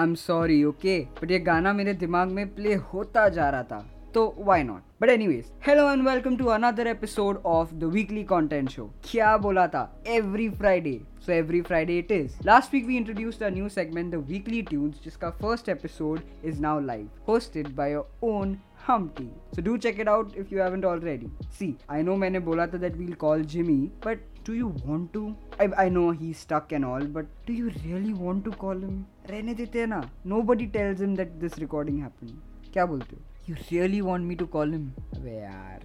I am sorry okay but ये गाना मेरे दिमाग में प्ले होता जा रहा था तो why not but anyways hello and welcome to another episode of the weekly content show क्या बोला था? Every Friday so every Friday it is last week we introduce the new segment the weekly tunes जिसका first episode is now live hosted by your own Humpty. So do check it out if you haven't already see I know मैंने बोला था that we'll call Jimmy but do you want to I I know he stuck and all but do you really want to call him रहने देते हैं ना। Nobody tells him that this recording happen क्या बोलते हो? You really want me to call him अबे यार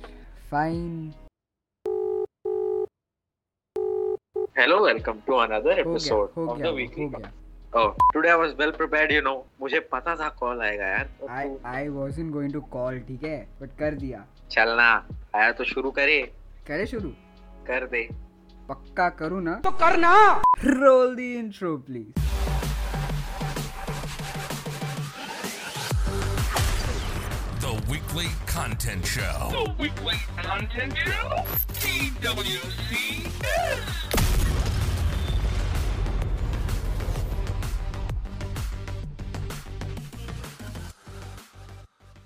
fine Hello, welcome to another episode हो गया, हो of the weekly. Today I was well prepared you know मुझे पता था कॉल आएगा यार. I I wasn't going to call ठीक है? बट कर दिया. चलना आया तो शुरू करे. करे शुरू? कर दे. पक्का करूँ ना? तो करना. Roll the intro, please. The Weekly Content Show. The weekly content show. TWC.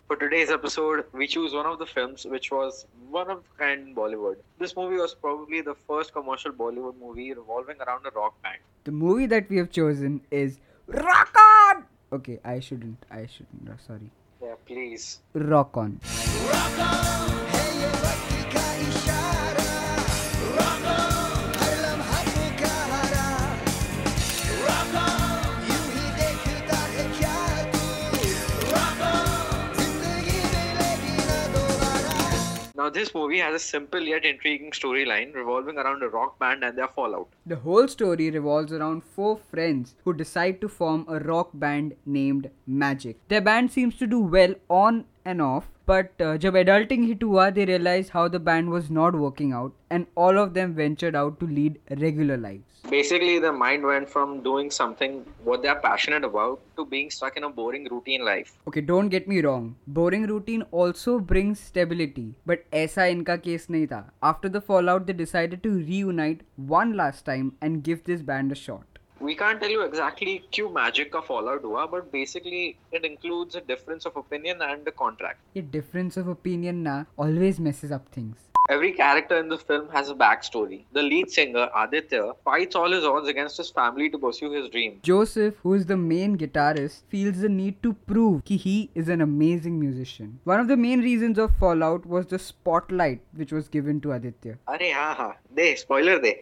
For today's episode, we choose one of the films which was one of a kind in Bollywood. This movie was probably the first commercial Bollywood movie revolving around a rock band. The movie that we have chosen is Rock On. Okay, I shouldn't. I shouldn't. Sorry. Yeah, please. Rock On. Now, this movie has a simple yet intriguing storyline revolving around a rock band and their fallout. The whole story revolves around four friends who decide to form a rock band named Magik. Their band seems to do well on and off, but uh, जब adulting hit हुआ, they realized how the band was not working out, and all of them ventured out to lead regular lives. Basically, their mind went from doing something what they're passionate about to being stuck in a boring routine life. Okay, don't get me wrong. Boring routine also brings stability, but ऐसा इनका case नहीं था. After the fallout, they decided to reunite one last time and give this band a shot. We can't tell you exactly क्यों magic का fallout हुआ, but basically it includes a difference of opinion and a contract. ये difference of opinion ना always messes up things. Every character in the film has a backstory. The lead singer, Aditya, fights all his odds against his family to pursue his dream. Joseph, who is the main guitarist, feels the need to prove कि he is an amazing musician. One of the main reasons of Fallout was the spotlight which was given to Aditya. अरे हाँ हाँ दे spoiler they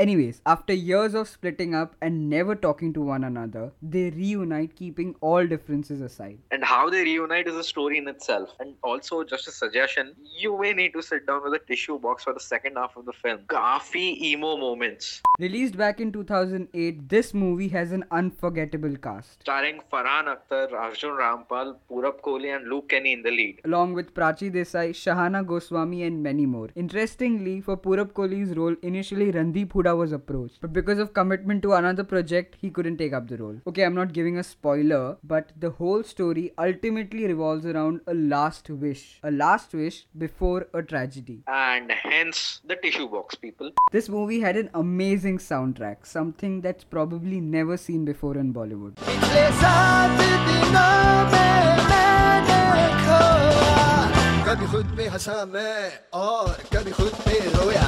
Anyways, after years of splitting up and never talking to one another, they reunite keeping all differences aside. and how they reunite is a story in itself. And also, just a suggestion, you may need to sit down with a tissue box for the second half of the film. Kafi emo moments. Released back in 2008, this movie has an unforgettable cast. Starring Farhan Akhtar, Arjun Rampal, Purab Kohli and Luke Kenny in the lead. along with Prachi Desai, Shahana Goswami, and many more. Interestingly, for Purab Kohli's role, initially Randeep Hooda was approached, but because of commitment to another project, he couldn't take up the role. Okay, I'm not giving a spoiler, but the whole story ultimately revolves around a last wish. A last wish before a tragedy. And hence the tissue box, people. This movie had an amazing soundtrack, something that's probably never seen before in Bollywood. पिछले सात दिनों में मैंने खोया कभी खुद पे हंसा मैं और कभी खुद पे रोया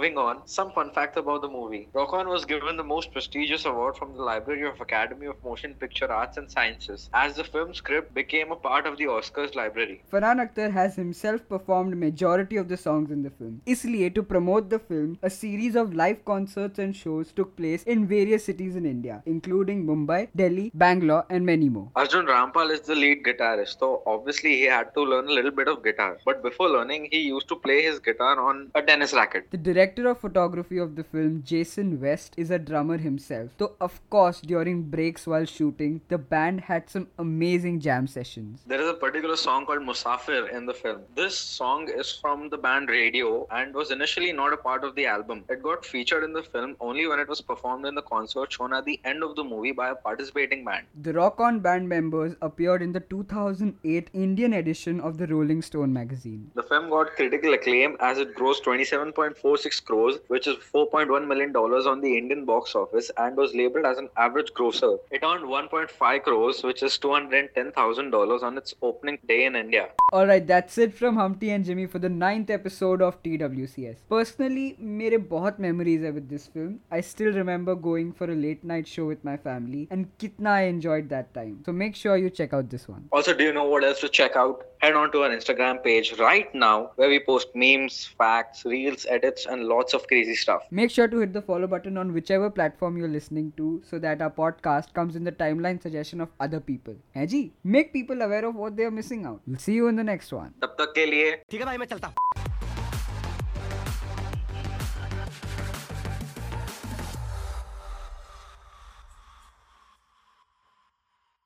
moving on, some fun facts about the movie. Rock-On was given the most prestigious award from the Library of Academy of Motion Picture Arts and Sciences as the film script became a part of the Oscars library. Farhan Akhtar has himself performed majority of the songs in the film. Isliye to promote the film, a series of live concerts and shows took place in various cities in India, including Mumbai, Delhi, Bangalore and many more. Arjun Rampal is the lead guitarist, so obviously he had to learn a little bit of guitar. But before learning, he used to play his guitar on a tennis racket. The director of photography of the film, Jason West is a drummer himself. So, of course, during breaks while shooting, the band had some amazing jam sessions. There is a particular song called Musafir in the film. This song is from the band Radio and was initially not a part of the album. It got featured in the film only when it was performed in the concert shown at the end of the movie by a participating band. The Rock On band members appeared in the 2008 Indian edition of the Rolling Stone magazine. The film got critical acclaim as it grossed 27.46 crores, which is 4.1 million dollars on the Indian box office, and was labeled as an average grosser. It earned 1.5 crores, which is 210,000 dollars on its opening day in India. Alright, that's it from Humpty and Jimmy for the ninth episode of TWCS. Personally, मेरे बहुत memories है with this film. I still remember going for a late night show with my family and कितना I enjoyed that time. So make sure you check out this one. Also, do you know what else to check out? Head on to our Instagram page right now, where we post memes, facts, reels, edits, and lots of crazy stuff. Make sure to hit the follow button on whichever platform you're listening to so that our podcast comes in the timeline suggestion of other people. है जी? Make people aware of what they are missing out. We'll see you in the next one. तब तक के लिए ठीक है भाई मैं चलता हूँ